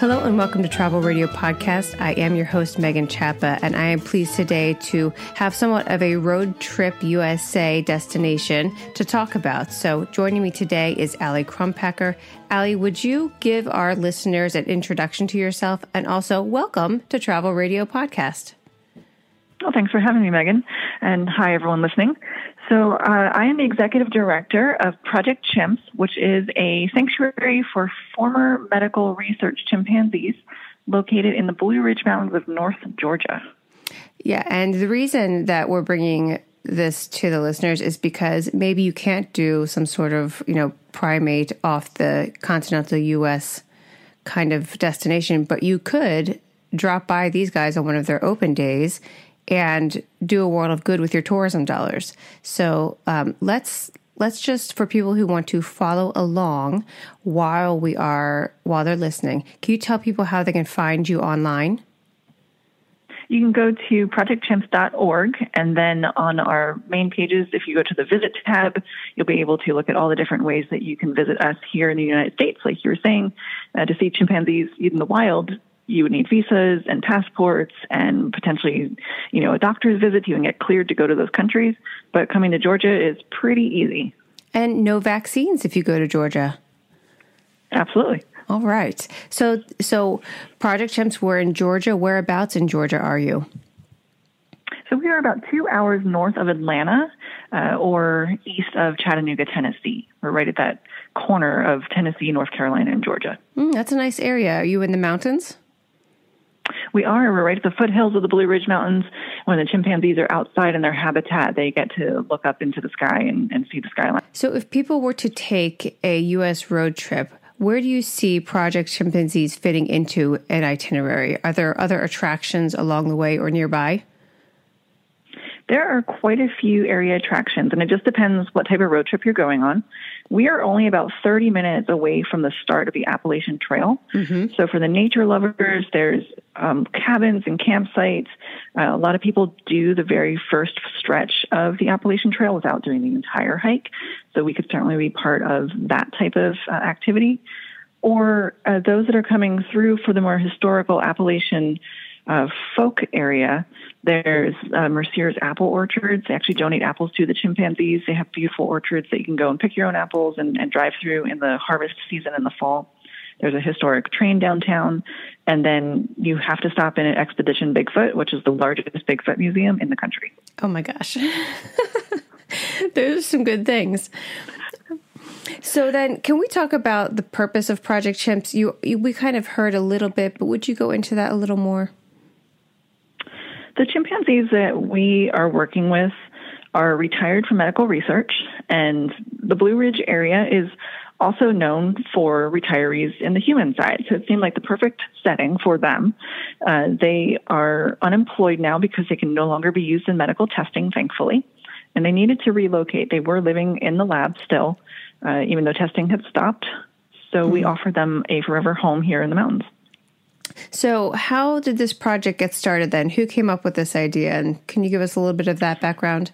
Hello and welcome to Travel Radio Podcast. I am your host, Megan Chapa, and I am pleased today to have somewhat of a road trip USA destination to talk about. So, joining me today is Ali Crumpacker. Ali, would you give our listeners an introduction to yourself and also welcome to Travel Radio Podcast? Well, thanks for having me, Megan. And hi, everyone listening. So, uh, I am the executive director of Project Chimps, which is a sanctuary for former medical research chimpanzees located in the Blue Ridge Mountains of North Georgia. Yeah, and the reason that we're bringing this to the listeners is because maybe you can't do some sort of, you know, primate off the continental US kind of destination, but you could drop by these guys on one of their open days and do a world of good with your tourism dollars. So um, let's let's just for people who want to follow along while we are while they're listening. Can you tell people how they can find you online? You can go to projectchimps.org, and then on our main pages, if you go to the visit tab, you'll be able to look at all the different ways that you can visit us here in the United States. Like you were saying, uh, to see chimpanzees in the wild, you would need visas and passports and potentially, you know, a doctor's visit to even get cleared to go to those countries. But coming to Georgia is pretty easy. And no vaccines if you go to Georgia. Absolutely. All right. So, so Project Chimps were in Georgia. Whereabouts in Georgia are you? So we are about two hours north of Atlanta, uh, or east of Chattanooga, Tennessee. We're right at that corner of Tennessee, North Carolina, and Georgia. Mm, that's a nice area. Are you in the mountains? We are. We're right at the foothills of the Blue Ridge Mountains. When the chimpanzees are outside in their habitat, they get to look up into the sky and, and see the skyline. So, if people were to take a U.S. road trip, where do you see Project Chimpanzees fitting into an itinerary? Are there other attractions along the way or nearby? There are quite a few area attractions, and it just depends what type of road trip you're going on. We are only about 30 minutes away from the start of the Appalachian Trail. Mm-hmm. So, for the nature lovers, there's um, cabins and campsites. Uh, a lot of people do the very first stretch of the Appalachian Trail without doing the entire hike. So, we could certainly be part of that type of uh, activity. Or uh, those that are coming through for the more historical Appalachian uh, folk area, there's uh, Mercier's apple orchards. They actually donate apples to the chimpanzees. They have beautiful orchards that you can go and pick your own apples and, and drive through in the harvest season in the fall. There's a historic train downtown, and then you have to stop in at Expedition Bigfoot, which is the largest Bigfoot museum in the country. Oh my gosh. There's some good things. So then, can we talk about the purpose of Project Chimps? You, you, we kind of heard a little bit, but would you go into that a little more? The chimpanzees that we are working with are retired from medical research, and the Blue Ridge area is also known for retirees in the human side. So it seemed like the perfect setting for them. Uh, they are unemployed now because they can no longer be used in medical testing, thankfully. And they needed to relocate. They were living in the lab still, uh, even though testing had stopped. So mm-hmm. we offered them a forever home here in the mountains. So, how did this project get started then? Who came up with this idea? And can you give us a little bit of that background?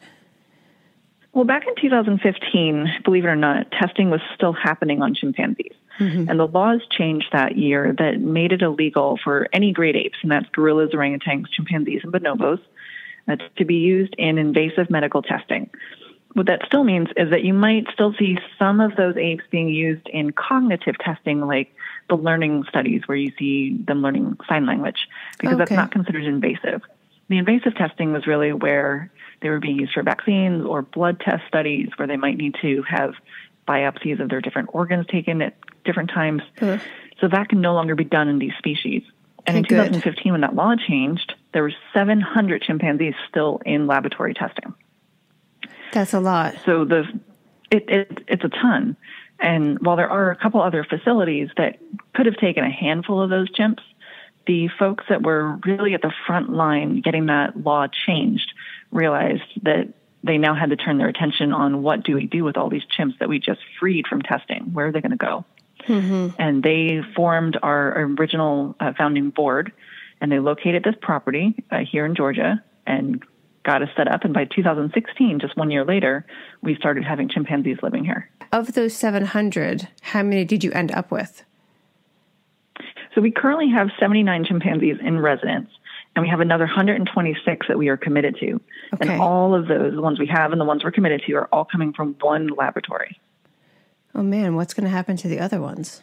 Well, back in 2015, believe it or not, testing was still happening on chimpanzees. Mm-hmm. And the laws changed that year that made it illegal for any great apes, and that's gorillas, orangutans, chimpanzees, and bonobos, uh, to be used in invasive medical testing. What that still means is that you might still see some of those apes being used in cognitive testing, like the learning studies where you see them learning sign language, because okay. that's not considered invasive. The invasive testing was really where they were being used for vaccines or blood test studies where they might need to have biopsies of their different organs taken at different times. So that can no longer be done in these species. And okay, in 2015, good. when that law changed, there were 700 chimpanzees still in laboratory testing. That's a lot. So the it, it it's a ton. And while there are a couple other facilities that could have taken a handful of those chimps, the folks that were really at the front line getting that law changed realized that they now had to turn their attention on what do we do with all these chimps that we just freed from testing? Where are they going to go? Mm-hmm. And they formed our original uh, founding board and they located this property uh, here in Georgia and got us set up. And by 2016, just one year later, we started having chimpanzees living here. Of those 700, how many did you end up with? So we currently have 79 chimpanzees in residence, and we have another 126 that we are committed to. Okay. And all of those, the ones we have and the ones we're committed to, are all coming from one laboratory. Oh man, what's going to happen to the other ones?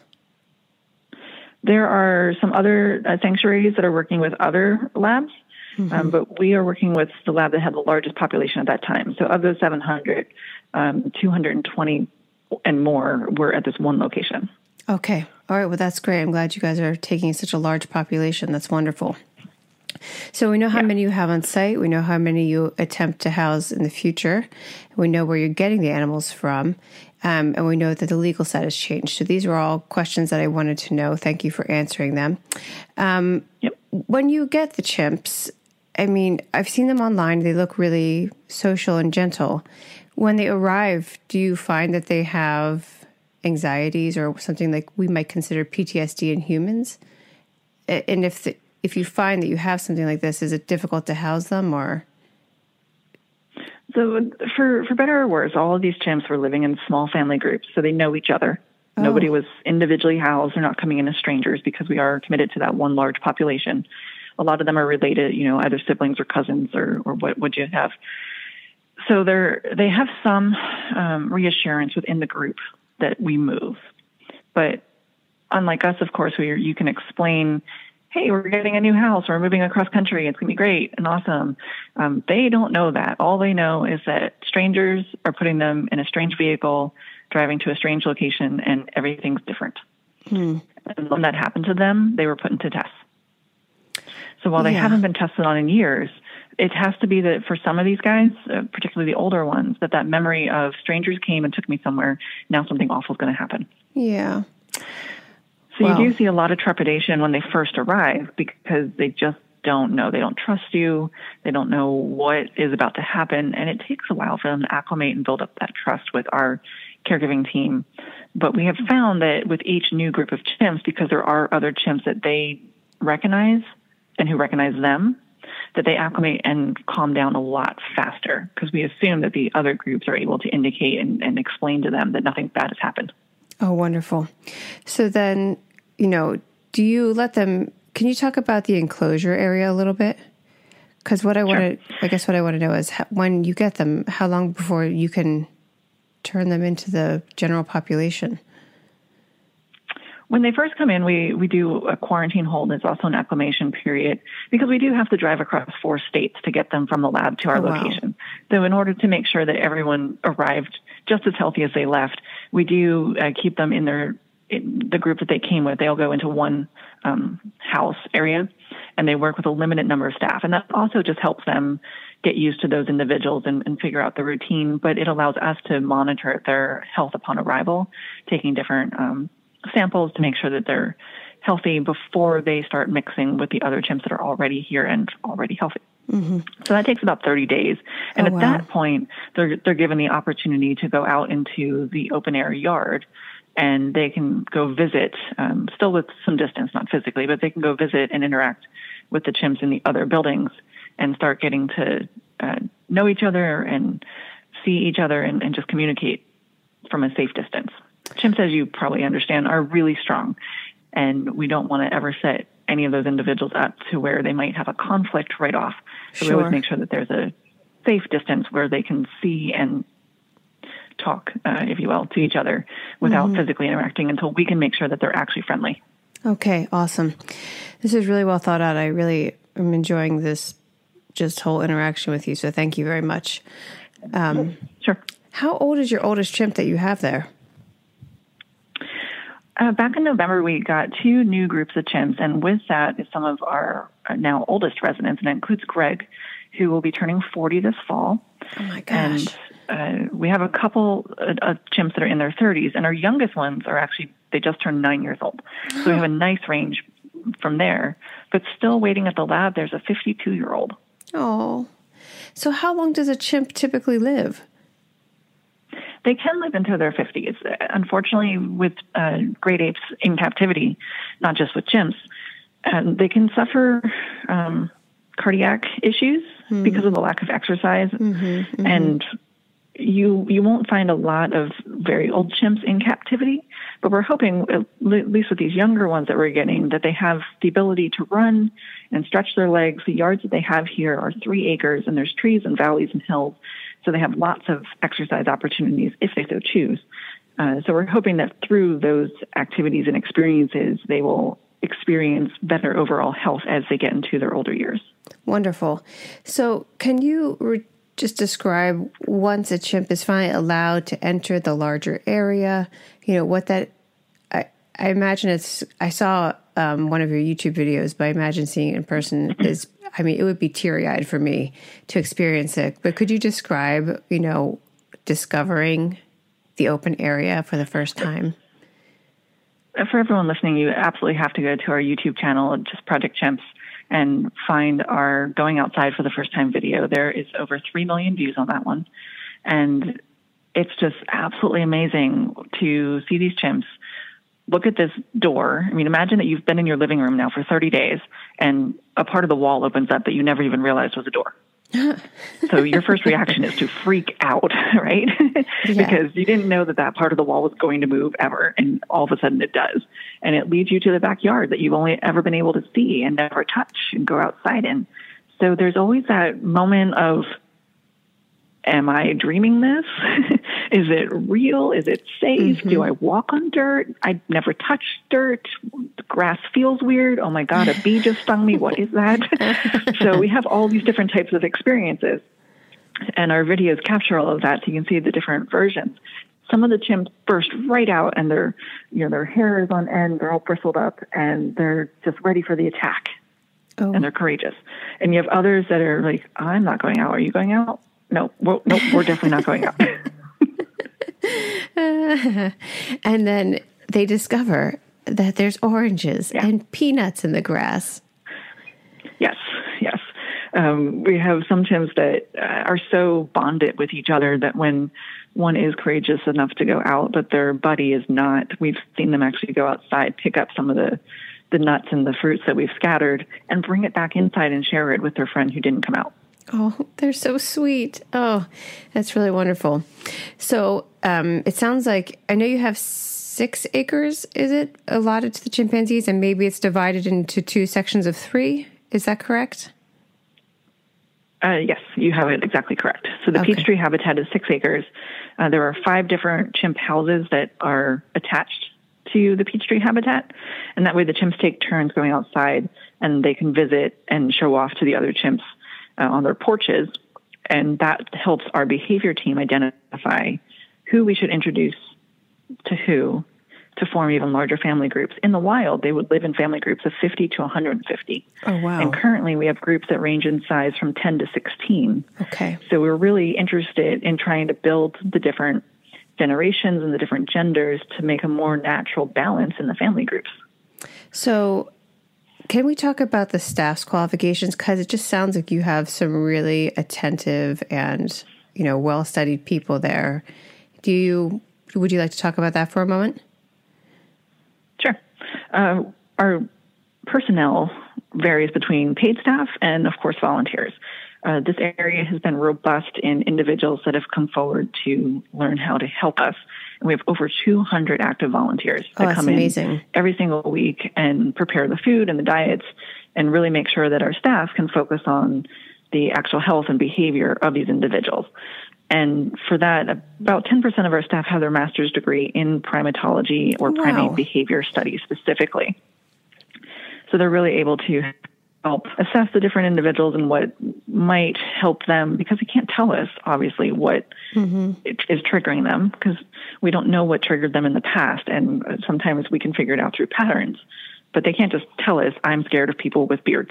There are some other uh, sanctuaries that are working with other labs, Mm-hmm. um, but we are working with the lab that had the largest population at that time. So of those 700, um, 220 and more were at this one location. Okay. All right. Well, that's great. I'm glad you guys are taking such a large population. That's wonderful. So we know how many you have on site. We know how many you attempt to house in the future. We know where you're getting the animals from. Um, and we know that the legal status changed. So these were all questions that I wanted to know. Thank you for answering them. Um, Yep. when you get the chimps, I mean, I've seen them online. They look really social and gentle. When they arrive, do you find that they have anxieties or something like we might consider PTSD in humans? And if the, if you find that you have something like this, is it difficult to house them or? So for for better or worse, all of these chimps were living in small family groups, so they know each other. Nobody oh. was individually housed. They're not coming in as strangers because we are committed to that one large population. A lot of them are related, you know, either siblings or cousins or or what would you have. So they're they have some um, reassurance within the group that we move, but unlike us, of course, where you can explain hey, we're getting a new house, we're moving across country, it's going to be great and awesome. Um, they don't know that. All they know is that strangers are putting them in a strange vehicle, driving to a strange location, and everything's different. And when that happened to them, they were put into tests. So while they Yeah. haven't been tested on in years, it has to be that for some of these guys, uh, particularly the older ones, that that memory of strangers came and took me somewhere, now something awful is going to happen. Yeah. So Wow. you do see a lot of trepidation when they first arrive because they just don't know. They don't trust you. They don't know what is about to happen. And it takes a while for them to acclimate and build up that trust with our caregiving team. But we have found that with each new group of chimps, because there are other chimps that they recognize and who recognize them, that they acclimate and calm down a lot faster because we assume that the other groups are able to indicate and, and explain to them that nothing bad has happened. Oh, wonderful. So then, you know, do you let them? Can you talk about the enclosure area a little bit? Because what I want to, I guess, what I want to know is how, when you get them, how long before you can turn them into the general population? When they first come in, we, we do a quarantine hold. It's also an acclimation period because we do have to drive across four states to get them from the lab to our Oh, wow. location. So, in order to make sure that everyone arrived just as healthy as they left, we do uh, keep them in their in the group that they came with. They'll go into one um, house area, and they work with a limited number of staff, and that also just helps them get used to those individuals and, and figure out the routine. But it allows us to monitor their health upon arrival, taking different um, samples to make sure that they're healthy before they start mixing with the other chimps that are already here and already healthy. So that takes about 30 days. And Oh, at wow. that point, they're, they're given the opportunity to go out into the open air yard and they can go visit, um, still with some distance, not physically, but they can go visit and interact with the chimps in the other buildings and start getting to uh, know each other and see each other and, and just communicate from a safe distance. Chimps, as you probably understand, are really strong, and we don't want to ever set any of those individuals up to where they might have a conflict right off. So we always make sure that there's a safe distance where they can see and talk, uh, if you will, to each other without physically interacting until we can make sure that they're actually friendly. Okay, awesome. This is really well thought out. I really am enjoying this just whole interaction with you. So thank you very much. Sure. How old is your oldest chimp that you have there? Uh, back in November, we got two new groups of chimps, and with that is some of our uh, now oldest residents, and that includes Greg, who will be turning 40 this fall. Oh my gosh. And uh, we have a couple uh, of chimps that are in their 30s, and our youngest ones are actually, they just turned nine years old. So we have a nice range from there. But still waiting at the lab, there's a 52 year old. Oh. So how long does a chimp typically live? They can live into their 50s. Unfortunately, with uh, great apes in captivity, not just with chimps, um, they can suffer um, cardiac issues because of the lack of exercise. And you you won't find a lot of very old chimps in captivity, But we're hoping, at least with these younger ones that we're getting, that they have the ability to run and stretch their legs. The yards that they have here are three acres, and there's trees and valleys and hills. So they have lots of exercise opportunities if they so choose. Uh, so we're hoping that through those activities and experiences, they will experience better overall health as they get into their older years. Wonderful. So, can you re- just describe once a chimp is finally allowed to enter the larger area, you know, what that, I, I imagine it's, I saw um, one of your YouTube videos, but I imagine seeing it in person is, I mean, it would be teary eyed for me to experience it. But could you describe, you know, discovering the open area for the first time? Uh, for everyone listening, you absolutely have to go to our YouTube channel, just Project Chimps, and find our Going Outside for the First Time video. There is over 3 million views on that one. And it's just absolutely amazing to see these chimps look at this door. I mean, imagine that you've been in your living room now for 30 days and a part of the wall opens up that you never even realized was a door. so your first reaction is to freak out, right? Yeah. because you didn't know that that part of the wall was going to move ever, and all of a sudden it does, and it leads you to the backyard that you've only ever been able to see and never touch and go outside in. So there's always that moment of am I dreaming this? is it real? Is it safe? Mm-hmm. Do I walk on dirt? I never touched dirt. The grass feels weird. Oh my God, a bee just stung me. What is that? so we have all these different types of experiences. And our videos capture all of that so you can see the different versions. Some of the chimps burst right out and their you know, their hair is on end, they're all bristled up and they're just ready for the attack. Oh. And they're courageous. And you have others that are like, I'm not going out. Are you going out? No, we're, no, we're definitely not going out. and then they discover that there's oranges yeah. and peanuts in the grass. Yes, yes. Um, we have some chimps that uh, are so bonded with each other that when one is courageous enough to go out, but their buddy is not, we've seen them actually go outside, pick up some of the the nuts and the fruits that we've scattered, and bring it back inside and share it with their friend who didn't come out. Oh, they're so sweet. Oh, that's really wonderful. So um, it sounds like I know you have six acres, is it allotted to the chimpanzees? And maybe it's divided into two sections of three. Is that correct? Uh, yes, you have it exactly correct. So the okay. Peachtree habitat is six acres. Uh, there are five different chimp houses that are attached to the Peachtree habitat, and that way the chimps take turns going outside, and they can visit and show off to the other chimps uh, on their porches. And that helps our behavior team identify who we should introduce to who to form even larger family groups. In the wild, they would live in family groups of 50 to 150. Oh, wow. And currently, we have groups that range in size from 10 to 16. Okay. So we're really interested in trying to build the different generations and the different genders to make a more natural balance in the family groups. So, can we talk about the staff's qualifications? Because it just sounds like you have some really attentive and you know well studied people there. Do you would you like to talk about that for a moment? Sure. Uh, our personnel varies between paid staff and, of course, volunteers. Uh, this area has been robust in individuals that have come forward to learn how to help us. And we have over 200 active volunteers oh, that oh, come amazing. in every single week and prepare the food and the diets and really make sure that our staff can focus on the actual health and behavior of these individuals. And for that, about 10% of our staff have their master's degree in primatology or wow. primate behavior studies specifically. So they're really able to help assess the different individuals and what might help them because they can't tell us obviously what mm-hmm. is triggering them because we don't know what triggered them in the past and sometimes we can figure it out through patterns but they can't just tell us i'm scared of people with beards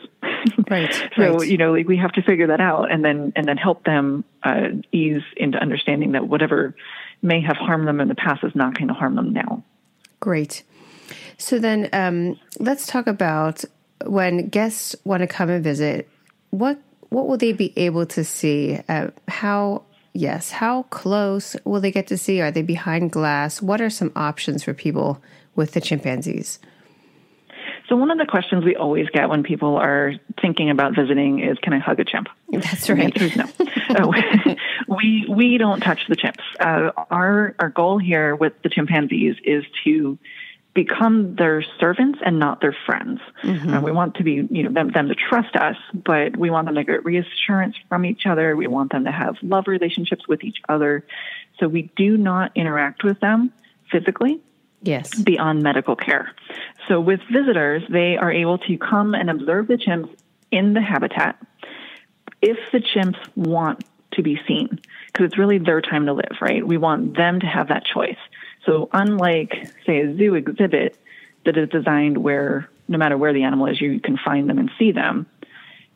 right so right. you know like we have to figure that out and then and then help them uh, ease into understanding that whatever may have harmed them in the past is not going to harm them now great so then um, let's talk about when guests want to come and visit, what what will they be able to see? Uh, how yes, how close will they get to see? Are they behind glass? What are some options for people with the chimpanzees? So one of the questions we always get when people are thinking about visiting is, "Can I hug a chimp?" That's right. The answer is no. oh, we we don't touch the chimps. Uh, our our goal here with the chimpanzees is to become their servants and not their friends. Mm-hmm. Uh, we want to be, you know, them, them to trust us, but we want them to get reassurance from each other. We want them to have love relationships with each other. So we do not interact with them physically. Yes. Beyond medical care. So with visitors, they are able to come and observe the chimps in the habitat if the chimps want to be seen, because it's really their time to live, right? We want them to have that choice. So, unlike, say, a zoo exhibit that is designed where no matter where the animal is, you can find them and see them,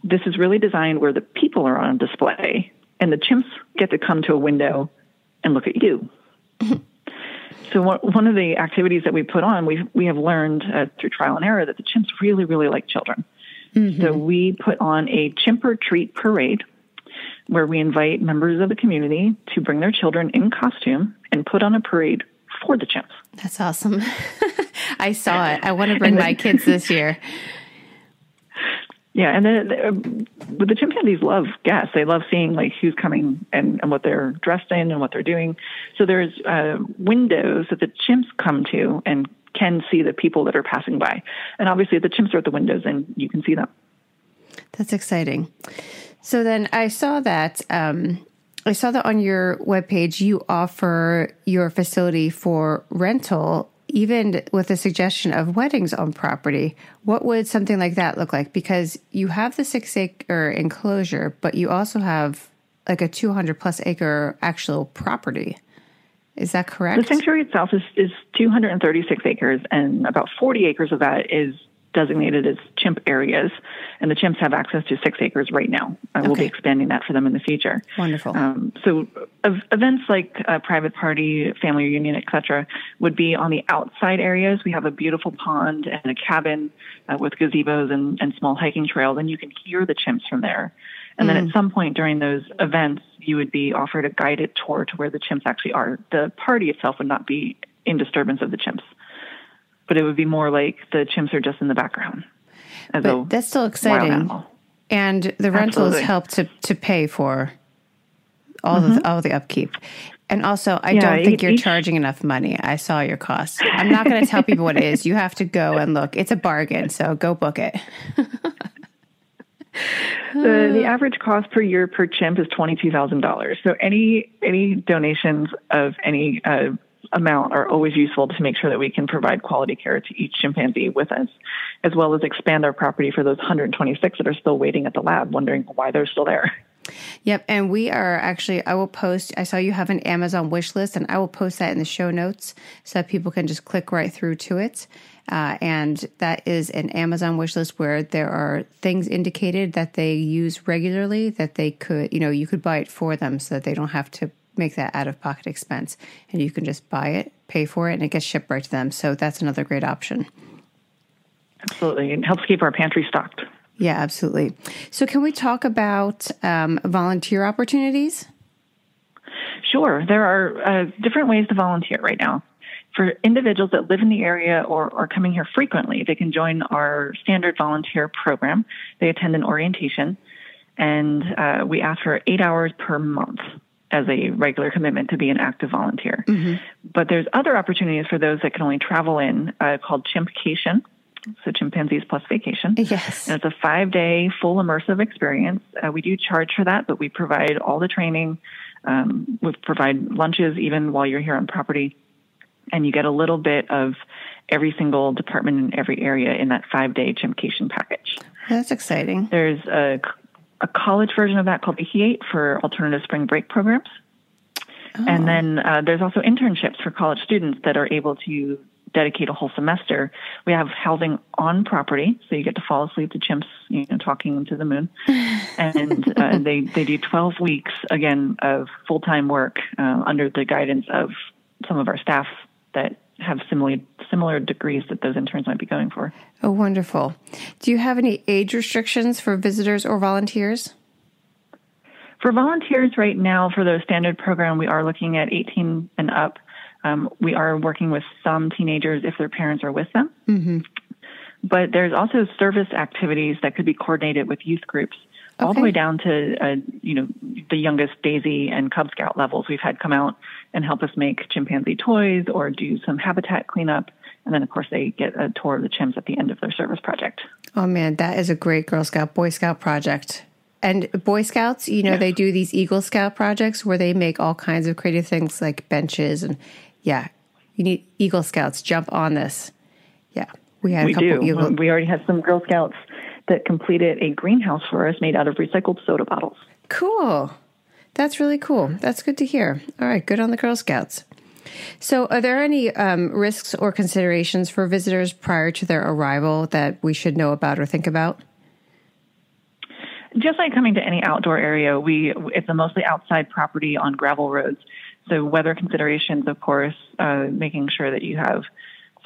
this is really designed where the people are on display and the chimps get to come to a window and look at you. so, one of the activities that we put on, we we have learned uh, through trial and error that the chimps really, really like children. Mm-hmm. So, we put on a Chimp or Treat parade where we invite members of the community to bring their children in costume and put on a parade for the chimps. That's awesome. I saw it. I want to bring then, my kids this year. Yeah, and then uh, but the chimpanzees love guests. They love seeing like who's coming and, and what they're dressed in and what they're doing. So there's uh, windows that the chimps come to and can see the people that are passing by. And obviously, the chimps are at the windows and you can see them. That's exciting. So then I saw that um, I saw that on your webpage, you offer your facility for rental, even with the suggestion of weddings on property. What would something like that look like? Because you have the six acre enclosure, but you also have like a 200 plus acre actual property. Is that correct? The sanctuary itself is, is 236 acres, and about 40 acres of that is designated as chimp areas, and the chimps have access to six acres right now. I okay. will be expanding that for them in the future. Wonderful. Um, so uh, events like a private party, family reunion, etc., would be on the outside areas. We have a beautiful pond and a cabin uh, with gazebos and, and small hiking trails, and you can hear the chimps from there. And mm. then at mm. some point during those events, you would be offered a guided tour to where the chimps actually are. The party itself would not be in disturbance of the chimps but it would be more like the chimps are just in the background. But that's still exciting. And the rentals help to, to pay for all mm-hmm. the all the upkeep. And also, I yeah, don't think you're each, charging enough money. I saw your costs. I'm not going to tell people what it is. You have to go and look. It's a bargain, so go book it. the, the average cost per year per chimp is twenty two thousand dollars. So any any donations of any uh, amount are always useful to make sure that we can provide quality care to each chimpanzee with us, as well as expand our property for those 126 that are still waiting at the lab, wondering why they're still there. Yep. And we are actually, I will post, I saw you have an Amazon wish list, and I will post that in the show notes so that people can just click right through to it. Uh, and that is an Amazon wish list where there are things indicated that they use regularly that they could, you know, you could buy it for them so that they don't have to make that out of pocket expense. And you can just buy it, pay for it, and it gets shipped right to them. So that's another great option. Absolutely. It helps keep our pantry stocked. Yeah, absolutely. So, can we talk about um, volunteer opportunities? Sure. There are uh, different ways to volunteer right now. For individuals that live in the area or are coming here frequently, they can join our standard volunteer program. They attend an orientation, and uh, we ask for eight hours per month as a regular commitment to be an active volunteer. Mm-hmm. But there's other opportunities for those that can only travel in uh, called Chimpcation. So chimpanzees plus vacation. Yes, and it's a five-day full immersive experience. Uh, we do charge for that, but we provide all the training. Um, we provide lunches even while you're here on property, and you get a little bit of every single department in every area in that five-day Chimpcation package. That's exciting. There's a a college version of that called Eight for alternative spring break programs. Oh. And then uh, there's also internships for college students that are able to dedicate a whole semester. We have housing on property, so you get to fall asleep to chimps, you know, talking to the moon. and uh, they they do 12 weeks again of full time work uh, under the guidance of some of our staff that have similar similar degrees that those interns might be going for. Oh, wonderful! Do you have any age restrictions for visitors or volunteers? For volunteers, right now for the standard program, we are looking at 18 and up. Um, we are working with some teenagers if their parents are with them. Mm-hmm. but there's also service activities that could be coordinated with youth groups okay. all the way down to uh, you know the youngest Daisy and Cub Scout levels. We've had come out and help us make chimpanzee toys or do some habitat cleanup, and then of course they get a tour of the chimps at the end of their service project. Oh man, that is a great Girl Scout Boy Scout project. And Boy Scouts, you know, yeah. they do these Eagle Scout projects where they make all kinds of creative things like benches and yeah, you need Eagle Scouts jump on this. Yeah, we had we a couple. Do. Eagle- we already have some Girl Scouts that completed a greenhouse for us made out of recycled soda bottles. Cool. That's really cool. That's good to hear. All right, good on the Girl Scouts. So, are there any um, risks or considerations for visitors prior to their arrival that we should know about or think about? Just like coming to any outdoor area, we it's a mostly outside property on gravel roads. So, weather considerations, of course, uh, making sure that you have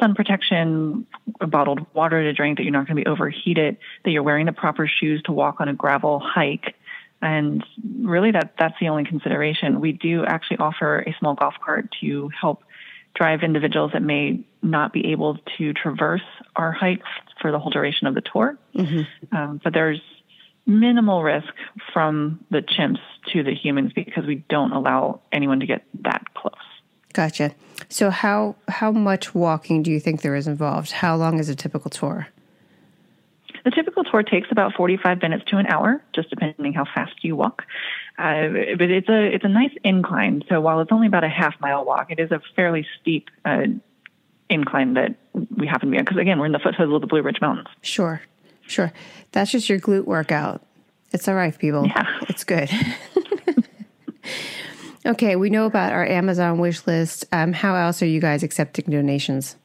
sun protection, bottled water to drink, that you're not going to be overheated, that you're wearing the proper shoes to walk on a gravel hike. And really, that that's the only consideration. We do actually offer a small golf cart to help drive individuals that may not be able to traverse our hike for the whole duration of the tour. Mm-hmm. Um, but there's minimal risk from the chimps to the humans because we don't allow anyone to get that close. Gotcha. So how how much walking do you think there is involved? How long is a typical tour? The typical tour takes about 45 minutes to an hour, just depending how fast you walk. Uh, but it's a it's a nice incline. So while it's only about a half mile walk, it is a fairly steep uh, incline that we happen to be on. Because again, we're in the foothills of the Blue Ridge Mountains. Sure, sure. That's just your glute workout. It's all right, people. Yeah. It's good. Okay, we know about our Amazon wish list. Um, how else are you guys accepting donations?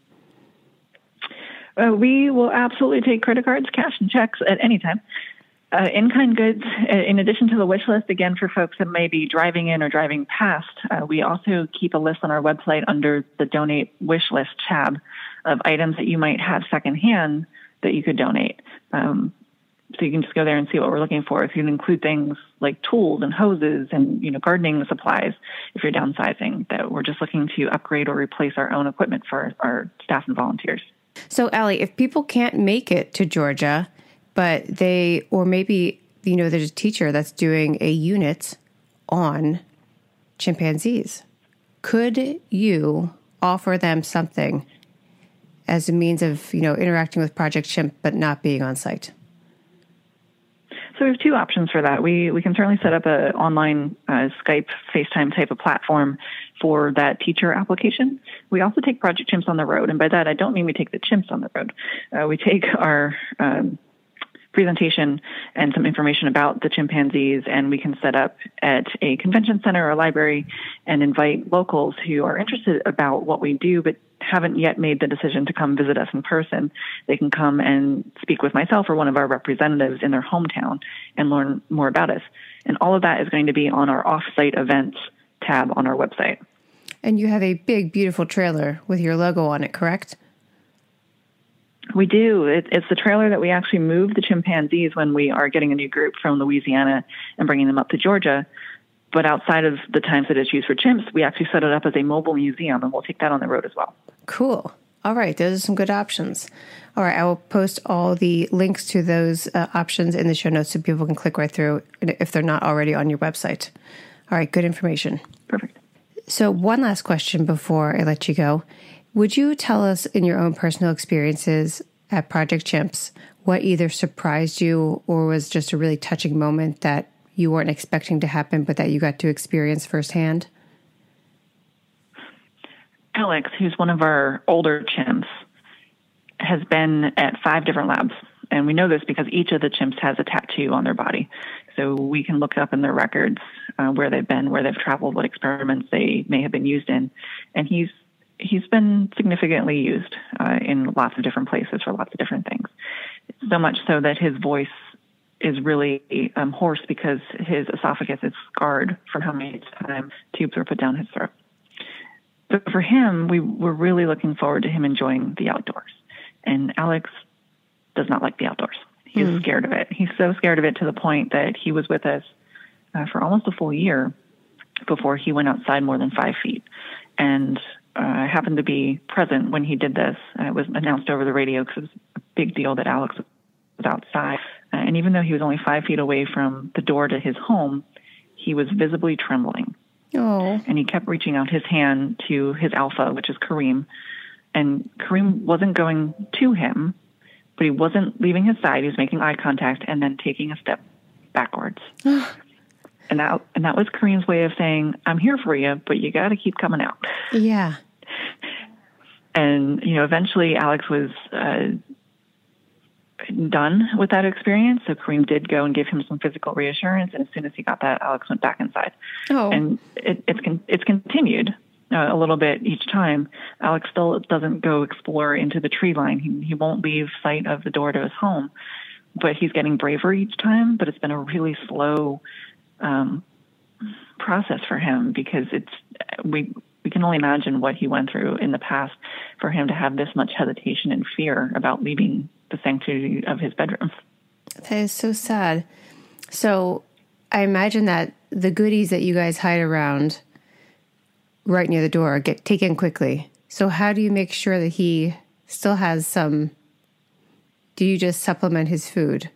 Uh, we will absolutely take credit cards, cash, and checks at any time. Uh, in kind goods, uh, in addition to the wish list, again, for folks that may be driving in or driving past, uh, we also keep a list on our website under the donate wish list tab of items that you might have secondhand that you could donate. Um, so you can just go there and see what we're looking for. If you can include things like tools and hoses and you know gardening supplies, if you're downsizing, that we're just looking to upgrade or replace our own equipment for our staff and volunteers. So, Ali, if people can't make it to Georgia, but they, or maybe you know, there's a teacher that's doing a unit on chimpanzees, could you offer them something as a means of you know interacting with Project Chimp, but not being on site? So we have two options for that. We we can certainly set up an online uh, Skype, FaceTime type of platform for that teacher application. We also take Project Chimps on the road, and by that I don't mean we take the chimps on the road. Uh, we take our um, presentation and some information about the chimpanzees, and we can set up at a convention center or library and invite locals who are interested about what we do but haven't yet made the decision to come visit us in person. They can come and speak with myself or one of our representatives in their hometown and learn more about us. And all of that is going to be on our offsite events tab on our website. And you have a big, beautiful trailer with your logo on it, correct? We do. It, it's the trailer that we actually move the chimpanzees when we are getting a new group from Louisiana and bringing them up to Georgia. But outside of the times that it's used for chimps, we actually set it up as a mobile museum, and we'll take that on the road as well. Cool. All right, those are some good options. All right, I will post all the links to those uh, options in the show notes so people can click right through if they're not already on your website. All right, good information. Perfect. So, one last question before I let you go. Would you tell us in your own personal experiences at Project Chimps what either surprised you or was just a really touching moment that you weren't expecting to happen but that you got to experience firsthand? Alex, who's one of our older chimps, has been at five different labs. And we know this because each of the chimps has a tattoo on their body. So we can look up in their records uh, where they've been, where they've traveled, what experiments they may have been used in. And he's he's been significantly used uh, in lots of different places for lots of different things. So much so that his voice is really um, hoarse because his esophagus is scarred from how many times tubes were put down his throat. So for him, we were really looking forward to him enjoying the outdoors. And Alex does not like the outdoors. He's mm. scared of it. He's so scared of it to the point that he was with us uh, for almost a full year before he went outside more than five feet. And uh, happened to be present when he did this. Uh, it was announced over the radio because it was a big deal that Alex was outside. And even though he was only five feet away from the door to his home, he was visibly trembling. Oh. And he kept reaching out his hand to his alpha, which is Kareem. And Kareem wasn't going to him, but he wasn't leaving his side. He was making eye contact and then taking a step backwards. and that and that was Kareem's way of saying, "I'm here for you, but you got to keep coming out." Yeah. And you know, eventually Alex was uh, done with that experience. So Kareem did go and give him some physical reassurance, and as soon as he got that, Alex went back inside. Oh. And it, it's con- it's continued uh, a little bit each time. Alex still doesn't go explore into the tree line. He he won't leave sight of the door to his home, but he's getting braver each time. But it's been a really slow um, process for him because it's we we can only imagine what he went through in the past for him to have this much hesitation and fear about leaving the sanctity of his bedroom. That is so sad. So I imagine that the goodies that you guys hide around right near the door get taken quickly. So how do you make sure that he still has some do you just supplement his food?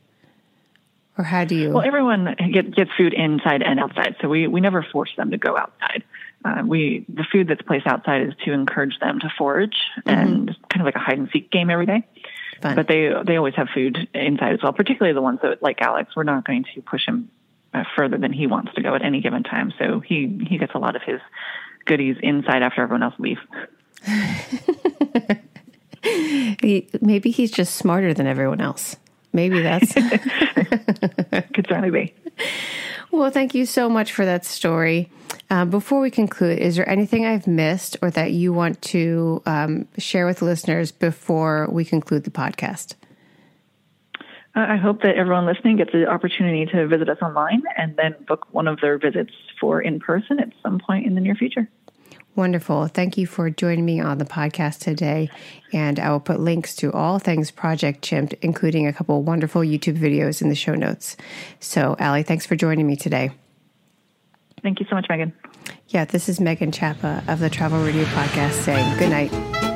Or how do you Well, everyone get, gets food inside and outside, so we, we never force them to go outside. Uh, we the food that's placed outside is to encourage them to forage and kind of like a hide and seek game every day. Fun. But they they always have food inside as well, particularly the ones that like Alex. We're not going to push him uh, further than he wants to go at any given time. So he he gets a lot of his goodies inside after everyone else leaves. he, maybe he's just smarter than everyone else. Maybe that's Could certainly be. Well, thank you so much for that story. Uh, before we conclude, is there anything I've missed or that you want to um, share with listeners before we conclude the podcast? Uh, I hope that everyone listening gets the opportunity to visit us online and then book one of their visits for in person at some point in the near future. Wonderful. Thank you for joining me on the podcast today. And I will put links to all things Project Chimp, including a couple wonderful YouTube videos in the show notes. So, Ali, thanks for joining me today. Thank you so much, Megan. Yeah, this is Megan Chapa of the Travel Radio Podcast saying good night.